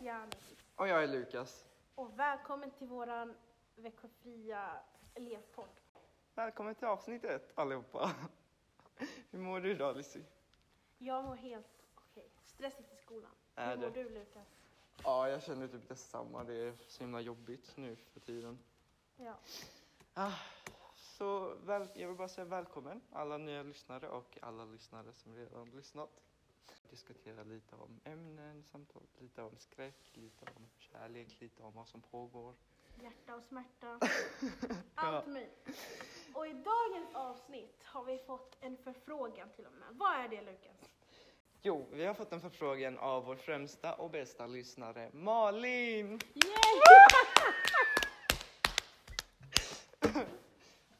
Janis Och jag är Lukas. och välkommen till våran veckofria elevpodd. Välkommen till avsnitt ett allihopa. Hur mår du idag Lizzy? Jag mår helt okej. Stressigt i skolan. Är Hur mår det? du Lukas? Ja, jag känner typ detsamma. Det är så himla jobbigt nu för tiden. Ja. Ah, så väl, jag vill bara säga välkommen alla nya lyssnare och alla lyssnare som redan lyssnat. Diskutera lite om ämnen, samtal, lite om skräck, lite om kärlek, lite om vad som pågår. Hjärta och smärta. Allt möjligt. Och i dagens avsnitt har vi fått en förfrågan till och med. Vad är det Lukas? Jo, vi har fått en förfrågan av vår främsta och bästa lyssnare, Malin!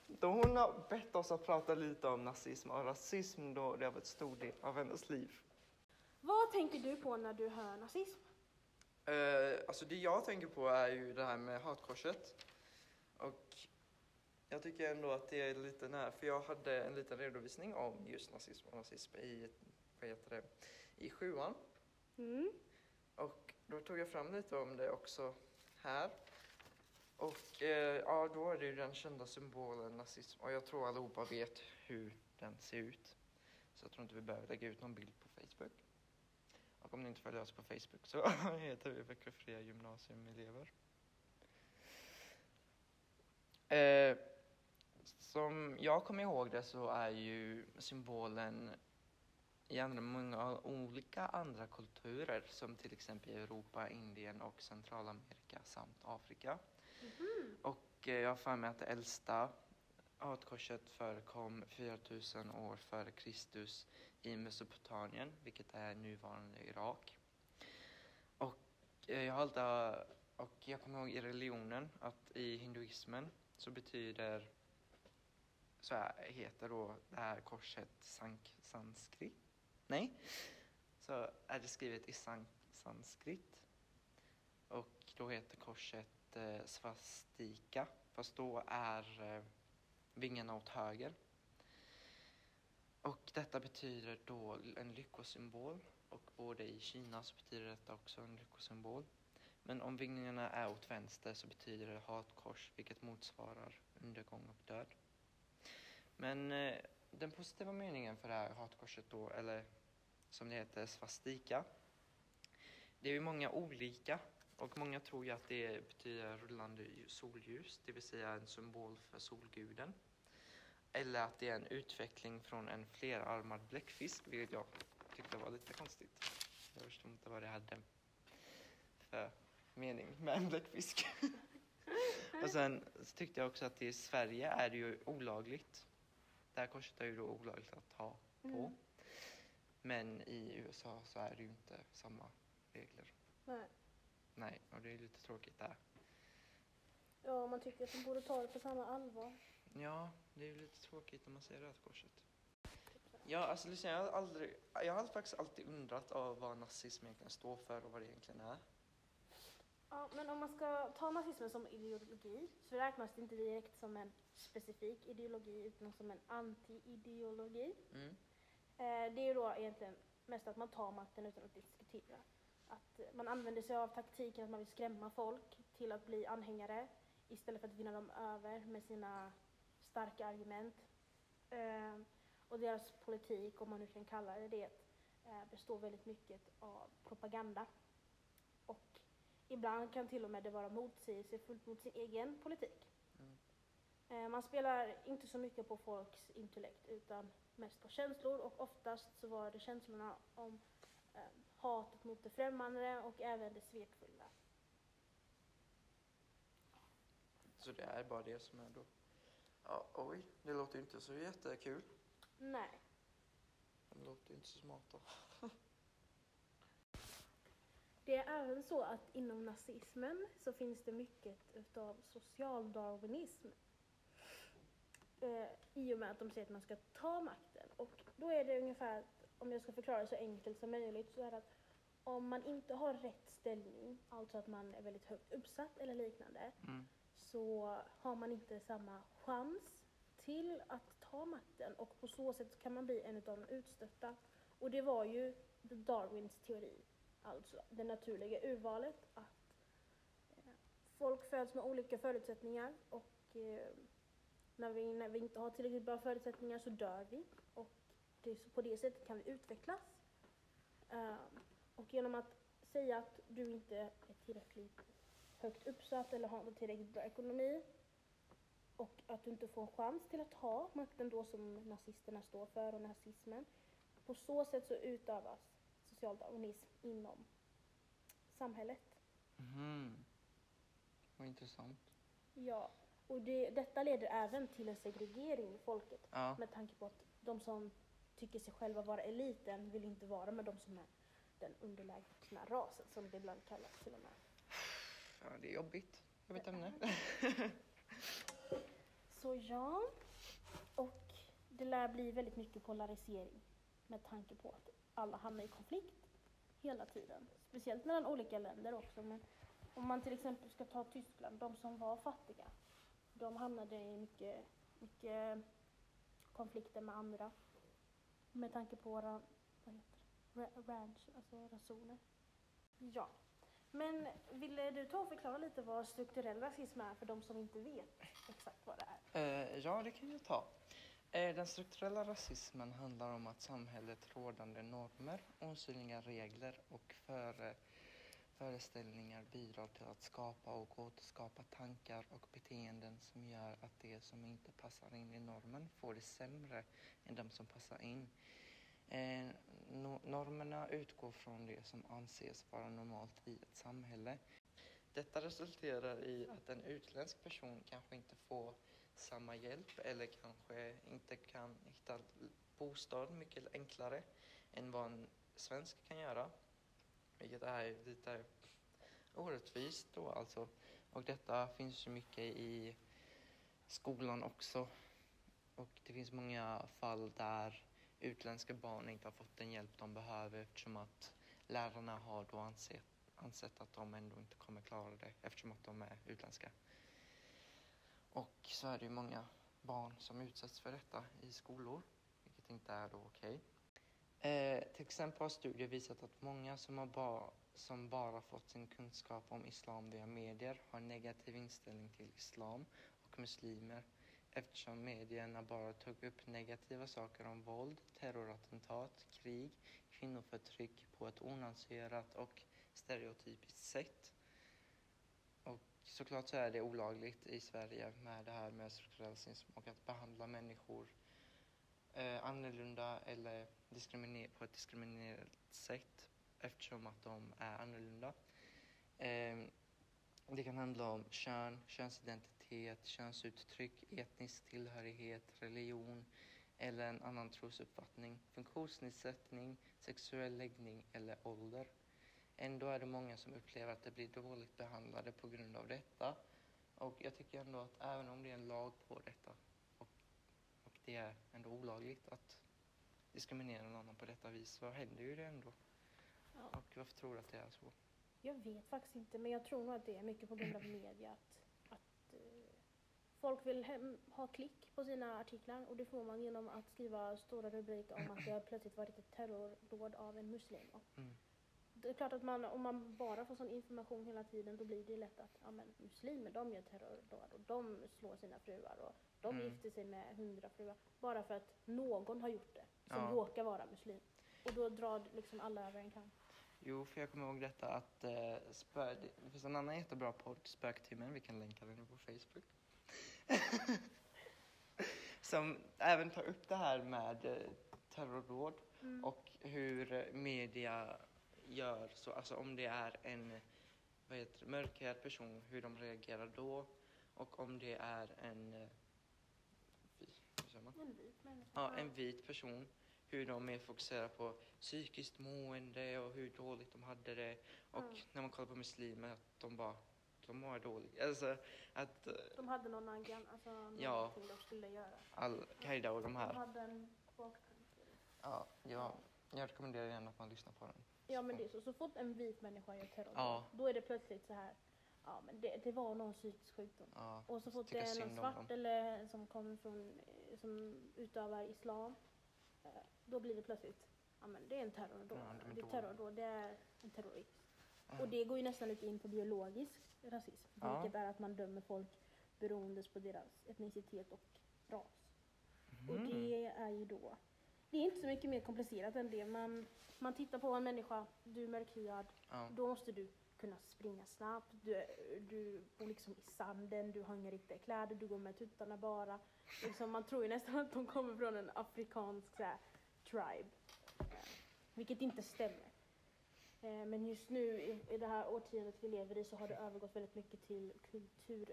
Då hon har bett oss att prata lite om nazism och rasism då det har varit stor del av hennes liv. Vad tänker du på när du hör nazism? Uh, alltså det jag tänker på är ju det här med hatkorset. Och jag tycker ändå att det är lite nära, för jag hade en liten redovisning om just nazism och rasism i, vad heter det, i sjuan. Mm. Och då tog jag fram lite om det också här. Och eh, ja, då är det ju den kända symbolen nazism. Och jag tror allihopa vet hur den ser ut. Så jag tror inte vi behöver lägga ut någon bild på Facebook. Och om ni inte följer oss på Facebook så heter vi Växjöfria gymnasiumelever. Eh, som jag kommer ihåg det så är ju symbolen i andra, många olika andra kulturer som till exempel Europa, Indien och Centralamerika samt Afrika. Mhm. Och eh, jag har för mig att det äldsta hatkorset förekom 4000 år före Kristus i Mesopotamien, vilket är nuvarande Irak. Och eh, jag har alltid, och jag kommer ihåg i religionen att i hinduismen så betyder, så här heter då det här korset sank, sanskrit. Nej, så är det skrivet i sank sanskrit. Och då heter korset eh, svastika, fast då är eh, vingarna åt höger. Och detta betyder då en lyckosymbol och både i Kina så betyder detta också en lyckosymbol. Men om vingarna är åt vänster så betyder det hatkors vilket motsvarar undergång och död. Men eh, den positiva meningen för det här hatkorset då, eller som det heter svastika, det är ju många olika och många tror ju att det betyder rullande solljus, det vill säga en symbol för solguden. Eller att det är en utveckling från en flerarmad bläckfisk, vilket jag tyckte var lite konstigt. Jag förstod inte vad det hade för mening med en bläckfisk. och sen tyckte jag också att i Sverige är det ju olagligt. Det här korset är ju då olagligt att ha på. Mm. Men i USA så är det ju inte samma regler. Nej. Nej, och det är lite tråkigt där. Ja, man tycker att de borde ta det på samma allvar. Ja, det är ju lite tråkigt när man ser rödkorset. Ja, alltså lyssna, jag har aldrig, jag har faktiskt alltid undrat av vad nazism egentligen står för och vad det egentligen är. Ja, men om man ska ta nazismen som ideologi så räknas det inte direkt som en specifik ideologi utan som en anti-ideologi. Mm. Eh, det är ju då egentligen mest att man tar makten utan att diskutera. Att man använder sig av taktiken att man vill skrämma folk till att bli anhängare istället för att vinna dem över med sina starka argument. Eh, och deras politik, om man nu kan kalla det det, eh, består väldigt mycket av propaganda. Och ibland kan till och med det vara motsägelsefullt mot sin egen politik. Mm. Eh, Man spelar inte så mycket på folks intellekt utan mest på känslor och oftast så var det känslorna om eh, hatet mot det främmande och även det svekfulla. Så det är bara det som är då. Ja, oj, det låter ju inte så jättekul. Nej. Det låter ju inte så smart då. Det är även så att inom nazismen så finns det mycket utav socialdarwinism. Eh, I och med att de säger att man ska ta makten. Och då är det ungefär, om jag ska förklara det så enkelt som möjligt, så är det att om man inte har rätt ställning, alltså att man är väldigt högt uppsatt eller liknande, Mm så har man inte samma chans till att ta makten och på så sätt kan man bli en av de utstötta. Och det var ju Darwins teori alltså det naturliga urvalet, att eh, folk föds med olika förutsättningar och eh, när vi, när vi inte har tillräckligt bra förutsättningar så dör vi och det, på det sättet kan vi utvecklas. Ehm, och genom att säga att du inte är tillräckligt högt uppsatt eller har inte tillräckligt bra ekonomi och att du inte får en chans till att ha makten då som nazisterna står för och nazismen. På så sätt så utövas social darwinism inom samhället. Mhm. Vad intressant. Ja, och det, detta leder även till en segregering i folket Ja. med tanke på att de som tycker sig själva vara eliten vill inte vara med de som är den underlägsna rasen som det ibland kallas till och med ja, det är jobbigt. Jobbigt ämne. Så ja, och det lär bli väldigt mycket polarisering med tanke på att alla hamnar i konflikt hela tiden. Speciellt mellan olika länder också. Men om man till exempel ska ta Tyskland, de som var fattiga, de hamnade i mycket, mycket konflikter med andra. Med tanke på våra, vad heter det, ranch, alltså rasoner. Ja. Men ville du ta och förklara lite vad strukturell rasism är för de som inte vet exakt vad det är? Eh, ja, det kan jag ta. Eh, den strukturella rasismen handlar om att samhället rådande normer, osynliga regler och före, föreställningar bidrar till att skapa och återskapa tankar och beteenden som gör att de som inte passar in i normen får det sämre än de som passar in. Eh, no- normerna utgår från det som anses vara normalt i ett samhälle. Detta resulterar i att en utländsk person kanske inte får samma hjälp eller kanske inte kan hitta bostad mycket enklare än vad en svensk kan göra. Vilket är lite orättvist då alltså. Och detta finns ju mycket i skolan också. Och det finns många fall där utländska barn inte har fått den hjälp de behöver eftersom att lärarna har då ansett, ansett att de ändå inte kommer klara det eftersom att de är utländska. Och så är det ju många barn som utsätts för detta i skolor, vilket inte är då okej. Eh, till exempel har studier visat att många som, har ba- som bara fått sin kunskap om islam via medier har en negativ inställning till islam och muslimer eftersom medierna bara tog upp negativa saker om våld, terrorattentat, krig, kvinnoförtryck på ett onyanserat och stereotypiskt sätt. Och såklart så är det olagligt i Sverige med det här med strukturell rasism och att behandla människor eh, annorlunda eller diskriminer- på ett diskriminerat sätt eftersom att de är annorlunda. Eh, det kan handla om kön, könsidentitet, könsuttryck, etnisk tillhörighet, religion eller en annan trosuppfattning, funktionsnedsättning, sexuell läggning eller ålder. Ändå är det många som upplever att de blir dåligt behandlade på grund av detta. Och jag tycker ändå att även om det är en lag på detta och, och det är ändå olagligt att diskriminera någon annan på detta vis så händer ju det ändå. Ja. Och varför tror du att det är så? Jag vet faktiskt inte, men jag tror nog att det är mycket på grund av media. Att, att eh, folk vill hem, ha klick på sina artiklar och det får man genom att skriva stora rubriker om att det har plötsligt varit ett terrordåd av en muslim. Mm. det är klart att man, om man bara får sån information hela tiden då blir det lätt att ja, men, muslimer de gör terrordåd och de slår sina fruar och de Mm. gifter sig med hundra fruar. Bara för att någon har gjort det som Ja. råkar vara muslim. Och då drar liksom alla över en kam. Jo, för jag kommer ihåg detta att eh, spö, det finns en annan jättebra podd, Spöktimmen, vi kan länka den på Facebook. Som även tar upp det här med eh, terrordåd Mm. och hur eh, media gör så, alltså om det är en vad heter det, mörkhyad person, hur de reagerar då och om det är en, eh, vi- hur säger man? En vit människa. Ja, en vit person. Hur de är fokuserade på psykiskt mående och hur dåligt de hade det. Och Mm. när man kollar på muslimer, att de bara, de mår dåligt. Alltså att eh, De hade någon agent, alltså Ja. någonting de skulle göra. Al-Qaida och de De här. hade en baktanke. Ja, jag, jag rekommenderar gärna att man lyssnar på den. Ja men det är så, så fort en vit människa gör terror, Ja. då är det plötsligt så här, ja men det, det var någon psykisk sjukdom. Ja, Och så fort det är någon svart eller som kommer från, eh, som utövar islam, eh, då blir det plötsligt, ja, men det är en terrordåd. Ja, det är terrordåd, det är en terrorist. Ja. Och det går ju nästan lite in på biologisk rasism. Ja. Vilket är att man dömer folk beroende på deras etnicitet och ras. Och Mm. det är ju då, det är inte så mycket mer komplicerat än det. Man, man tittar på en människa, du är mörkhyad, Ja. då måste du kunna springa snabbt, du, du bor liksom i sanden, du har inga riktiga kläder, du går med tuttarna bara. Liksom, man tror ju nästan att de kommer från en afrikansk så här, tribe. Vilket inte stämmer. Eh, Men just nu i, det här årtiondet vi lever i så har det övergått väldigt mycket till kultur,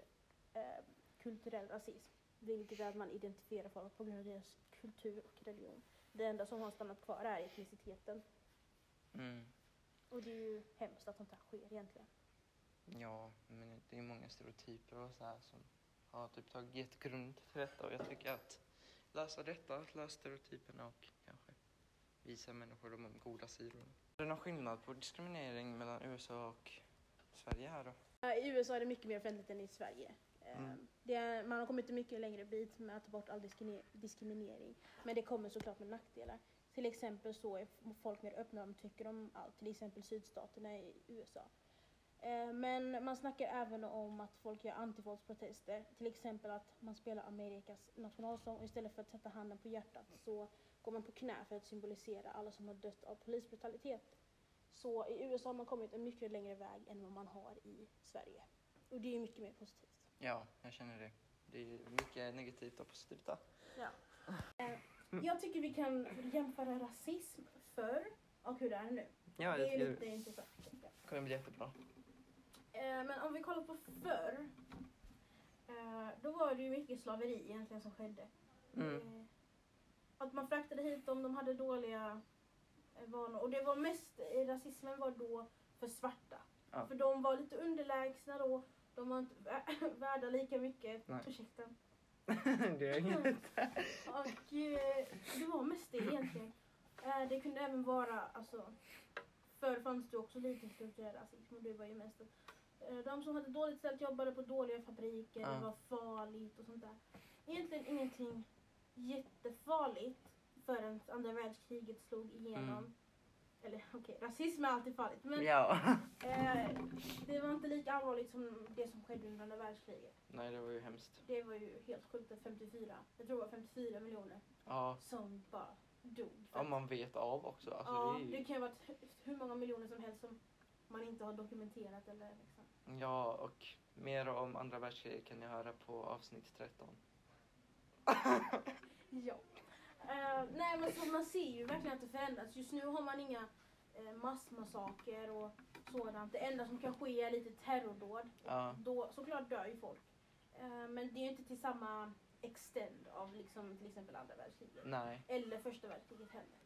eh, kulturell rasism. Vilket är att man identifierar folk på grund av deras kultur och religion. Det enda som har stannat kvar är etniciteten. Mm. Och det är ju hemskt att sånt här sker egentligen. Ja, men det är många stereotyper och så här som har typ tagit grund till detta och jag tycker att lösa detta, lösa stereotyperna och kanske visa människor de goda sidorna. Är det någon skillnad på diskriminering mellan USA och Sverige här då? I USA är det mycket mer offentligt än i Sverige. Mm. Det är, man har kommit en mycket längre bit med att ta bort all diskrimine- diskriminering. Men det kommer såklart med nackdelar. Till exempel så är folk mer öppna de tycker om allt. Till exempel sydstaterna i USA. Eh, Men man snackar även om att folk gör antivåldsprotester. Till exempel att man spelar Amerikas nationalsång och istället för att sätta handen på hjärtat så går man på knä för att symbolisera alla som har dött av polisbrutalitet. Så i USA har man kommit en mycket längre väg än vad man har i Sverige. Och det är mycket mer positivt. Ja, jag känner det. Det är mycket negativt och positivt där. Jag tycker vi kan jämföra rasism förr och hur det är nu. Ja, det är lite det intressant. jag. kommer bli jättebra. Eh, Men om vi kollar på förr. eh, Då var det ju mycket slaveri egentligen som skedde. Mm. Att man fraktade hit dem, de hade dåliga eh, vanor. Och det var mest, eh, rasismen var då för svarta. Ja. För de var lite underlägsna då. De var inte vä- värda lika mycket. Nej. Ursäkta. det är inget. Och eh, det var mest det egentligen. Eh, det kunde även vara, alltså, förr fanns det också lite strukturell rasism och det var ju mest eh, de som hade dåligt ställt jobbade på dåliga fabriker, Ja. det var farligt och sånt där. Egentligen ingenting jättefarligt förrän andra världskriget slog igenom. Mm. Eller okej, rasism är alltid farligt men Ja. eh, det var inte lika allvarligt som det som skedde under andra världskriget. Nej, det var ju hemskt. Det var ju helt sjukt att 54, jag tror det var 54 miljoner Ja, som bara dog. att- man vet av också. Alltså, ja, det är det ju... kan ju vara hur många miljoner som helst som man inte har dokumenterat eller liksom. Ja, och mer om andra världskriget kan ni höra på avsnitt 13. Ja. Eh, nej men så man ser ju verkligen att det förändras. Just nu har man inga uh, massmassaker och sådant. Det enda som kan ske är lite terrordåd. Ja, Då såklart dör ju folk. Eh, men det är ju inte till samma extend av liksom till exempel andra världskriget. nej. Eller första världskriget heller.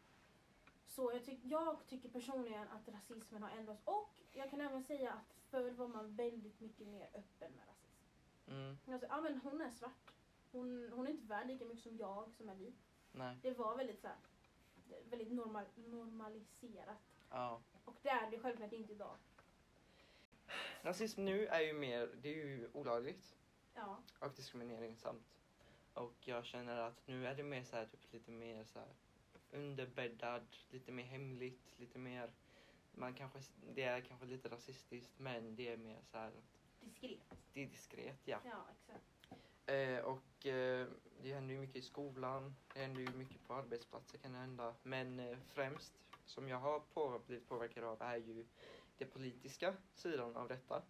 Så jag, tyck, jag tycker personligen att rasismen har ändrats. Och jag kan även säga att förr var man väldigt mycket mer öppen med rasism. Mm, säger, ja men hon är svart. Hon, hon är inte värd lika mycket som jag som är vit. nej. Det var väldigt så här, väldigt normal, normaliserat. Ja. Och det är det självklart inte idag. Rasism nu är ju mer, det är ju olagligt. Ja, och diskriminering samt. Och jag känner att nu är det mer så här, typ lite mer så här underbäddad, lite mer hemligt, lite mer man kanske, det är kanske lite rasistiskt men det är mer så här, diskret. det är diskret ja. Ja, exakt. Eh, och eh, det händer ju mycket i skolan, det händer ju mycket på arbetsplatser kan det hända. Men eh, främst som jag har på, blivit påverkad av är ju den politiska sidan av detta.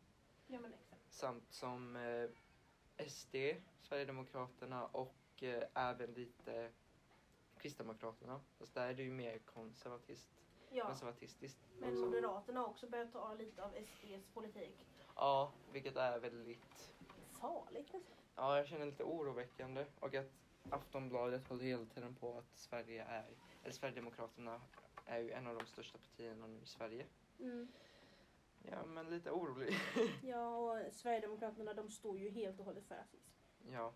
Ja men exakt. samt som eh, SD, Sverigedemokraterna och eh, även lite Kristdemokraterna. Fast där är det ju mer konservatist, Ja, konservatistiskt. men också. Moderaterna har också börjat ta lite av SDs politik. Ja, vilket är väldigt, Farligt nästan. ja jag känner lite oroväckande och att Aftonbladet håller hela tiden på att Sverige är, eller Sverigedemokraterna är ju en av de största partierna nu i Sverige. Mm. Ja, men lite orolig. Ja, och Sverigedemokraterna de står ju helt och hållet för rasism. ja,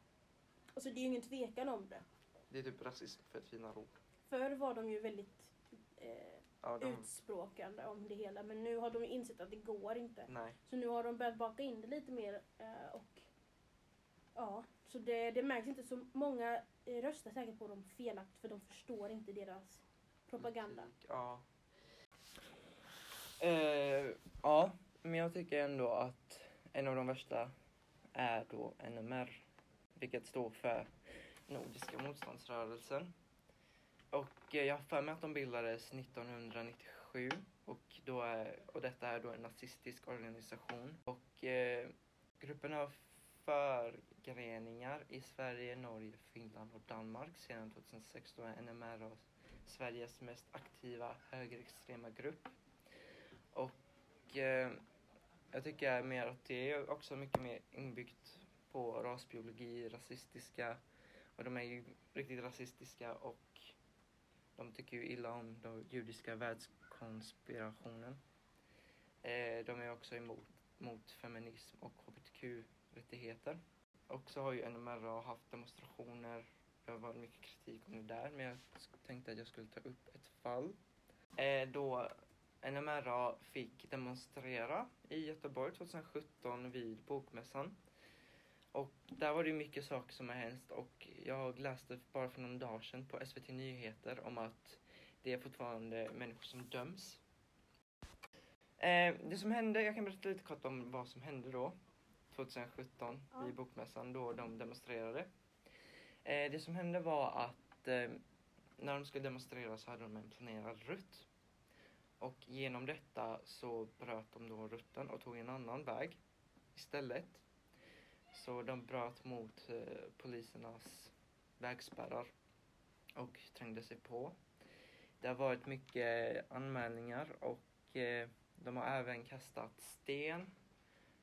Alltså det är ju ingen tvekan om det. det är typ rasism för ett finare ord. Förr var de ju väldigt eh, Ja, de, utspråkande om det hela men nu har de insett att det går inte. nej. Så nu har de börjat baka in det lite mer eh, och ja, så det, det märks inte så många eh, röstar säkert på dem felaktigt för de förstår inte deras propaganda. Ja. Eh, ja, men jag tycker ändå att en av de värsta är då NMR, vilket står för Nordiska motståndsrörelsen. Och eh, jag har för mig att de bildades 1997 och, då är, och detta är då en nazistisk organisation. Och eh, gruppen har för förgreningar i Sverige, Norge, Finland och Danmark. Sedan 2016. är NMR Sveriges mest aktiva högerextrema grupp. Och eh, jag tycker mer att det är också mycket mer inbyggt på rasbiologi, rasistiska och de är ju riktigt rasistiska och de tycker ju illa om den judiska världskonspirationen. Eh, de är också emot mot feminism och hbtq-rättigheter. Och så har ju NMRA haft demonstrationer. Det har varit mycket kritik om det där men jag tänkte att jag skulle ta upp ett fall. Eh, då NMRA fick demonstrera i Göteborg 2017 vid Bokmässan. Och där var det mycket saker som har hänt och jag läste bara för någon dag sedan på SVT Nyheter om att det är fortfarande människor som döms. Eh, det som hände, jag kan berätta lite kort om vad som hände då 2017 Ja. vid Bokmässan då de demonstrerade. Eh, det som hände var att eh, när de skulle demonstrera så hade de en planerad rutt. Och genom detta så bröt de då rutten och tog en annan väg istället. Så de bröt mot eh, polisernas vägspärrar och trängde sig på. Det har varit mycket anmälningar och eh, de har även kastat sten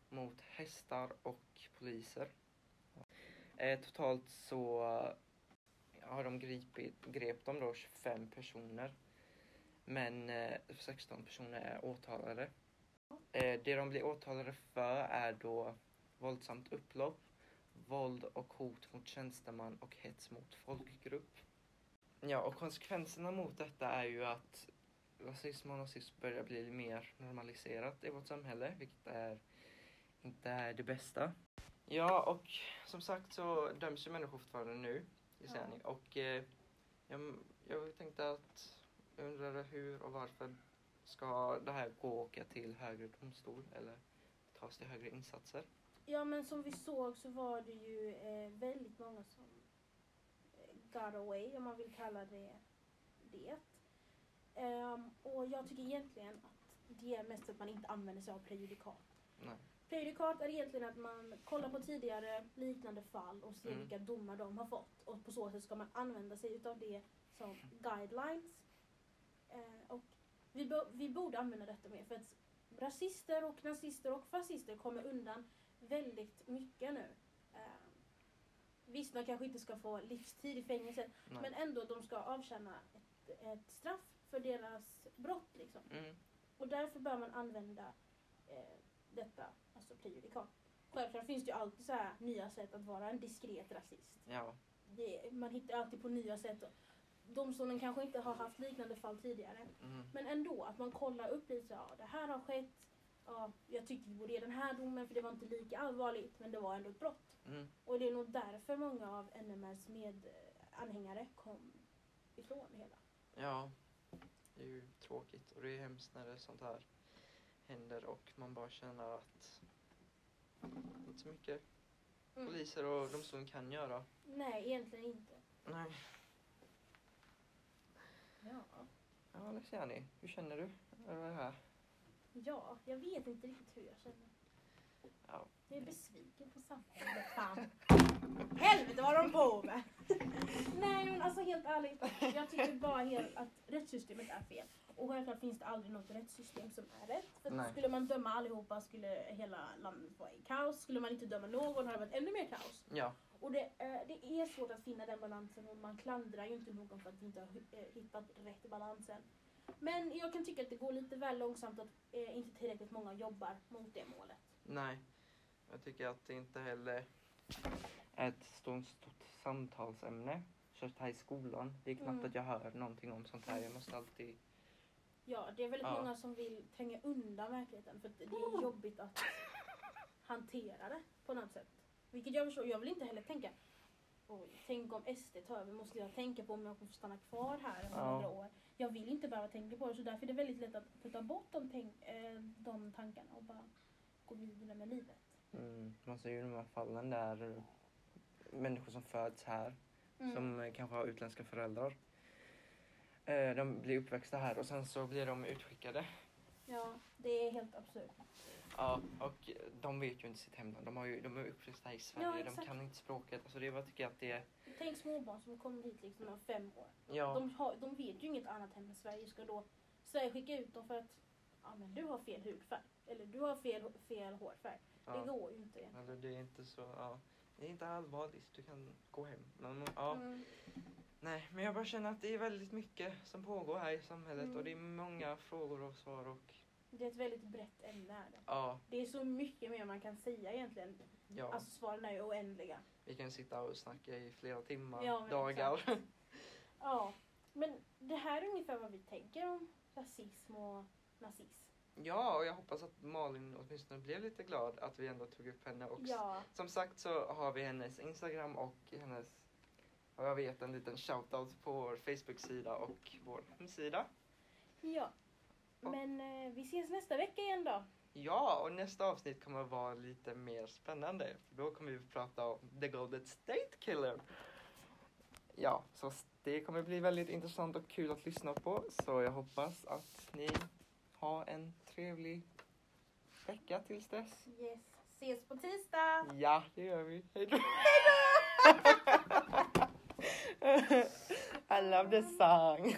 mot hästar och poliser. Eh, totalt så har de gripit, grep de då 25 personer. Men eh, 16 personer är åtalade. Eh, det de blir åtalade för är då våldsamt upplopp, våld och hot mot tjänsteman och hets mot folkgrupp. Ja, och konsekvenserna mot detta är ju att rasism och nazism börjar bli mer normaliserat i vårt samhälle, vilket är inte är det bästa. Ja, och som sagt så döms ju människor fortfarande nu i sändning. Och eh, jag, jag tänkte att jag undrade hur och varför ska det här gå och åka till högre domstol eller tas till högre insatser? Ja men som vi såg så var det ju eh, väldigt många som eh, got away om man vill kalla det det. Ehm, och jag tycker egentligen att det är mest att man inte använder sig av prejudikat. Nej. Prejudikat är egentligen att man kollar på tidigare liknande fall och ser Mm. vilka domar de har fått. Och på så sätt ska man använda sig utav det som guidelines. Eh, och vi, bo- vi borde använda detta mer för att rasister och nazister och fascister kommer undan väldigt mycket nu. Eh, visst, man kanske inte ska få livstid i fängelse Nej. men ändå de ska avtjäna ett, ett straff för deras brott. Liksom. Mm. Och därför bör man använda eh, detta, alltså prejudikat. Självklart finns det ju alltid så här nya sätt att vara en diskret rasist. Ja. Det, man hittar alltid på nya sätt. Domstolen kanske inte har haft liknande fall tidigare. Mm. Men ändå, att man kollar upp lite, ja det här har skett. Ja, jag tycker vi borde ge den här domen för det var inte lika allvarligt men det var ändå ett brott. Mm. Och det är nog därför många av NMRs medanhängare kom ifrån det hela. Ja, det är ju tråkigt och det är hemskt när det sånt här händer och man bara känner att inte så mycket Mm. poliser och domstolen kan göra. Nej, egentligen inte. Nej. Ja. Ja, Luciani, hur känner du över det här? Ja, jag vet inte riktigt hur jag känner. Ja. Jag är besviken på samhället. Fan. Helvete vad de på med! Nej men alltså helt ärligt. Jag tycker bara helt att rättssystemet är fel. Och självklart finns det aldrig något rättssystem som är rätt. För skulle man döma allihopa skulle hela landet vara i kaos. Skulle man inte döma någon hade det varit ännu mer kaos. Ja, Och det, eh, det är svårt att finna den balansen och man klandrar ju inte någon för att inte har eh, hittat rätt balansen. Men jag kan tycka att det går lite väl långsamt att eh, inte tillräckligt många jobbar mot det målet. nej. Jag tycker att det inte heller ett stort, stort samtalsämne. Just här i skolan. Det är knappt Mm. att jag hör någonting om sånt här. Jag måste alltid... Ja, det är väldigt Ja. många som vill tränga undan verkligheten för det är jobbigt att hantera det på något sätt. Vilket jag förstår, jag vill inte heller tänka oj, tänk om SD tar över, måste jag tänka på om jag kommer få stanna kvar här om Ja. några år. Jag vill inte behöva tänka på det så därför är det väldigt lätt att putta bort de, eh, de tankarna och bara gå vidare med livet. Mm. Man ser ju de här fallen där människor som föds här Mm. som eh, kanske har utländska föräldrar. Eh, De blir uppväxta här och sen så blir de utskickade. Ja, det är helt absurt. Ja, och de vet ju inte sitt hemland. De, har ju, de är uppväxta i Sverige, de exakt. kan inte språket. Alltså det, jag tycker att det är... Tänk småbarn som kommer hit liksom när de är fem år. Ja, De, har, de vet ju inget annat hem än Sverige. Ska då Sverige skicka ut dem för att ja, men du har fel hudfärg? Eller du har fel, fel hårfärg? Det ja. går ju inte. Alltså, det är inte så... Ja. Det är inte allvarligt, du kan gå hem. Men, ja. Mm. Nej, men jag bara känner att det är väldigt mycket som pågår här i samhället Mm. och det är många frågor och svar och Det är ett väldigt brett ämne. Är det. ja, det är så mycket mer man kan säga egentligen. ja. Alltså svaren är ju oändliga. vi kan sitta och snacka i flera timmar, Ja, dagar. Ja, men det här är ungefär vad vi tänker om rasism och nazism. Ja, och jag hoppas att Malin åtminstone blev lite glad att vi ändå tog upp henne också. Ja, Som sagt så har vi hennes Instagram och hennes, vad jag vet, en liten shoutout på vår Facebook-sida och vår hemsida. ja. Och- Men eh, vi ses nästa vecka igen då. Ja, och nästa avsnitt kommer vara lite mer spännande. För då kommer vi prata om The Golden State Killer. Ja, så det kommer bli väldigt intressant och kul att lyssna på. Så jag hoppas att ni har en trevlig vecka tills dess. Yes. Ses på tisdag! Ja, det gör vi. Hej då! I love this song.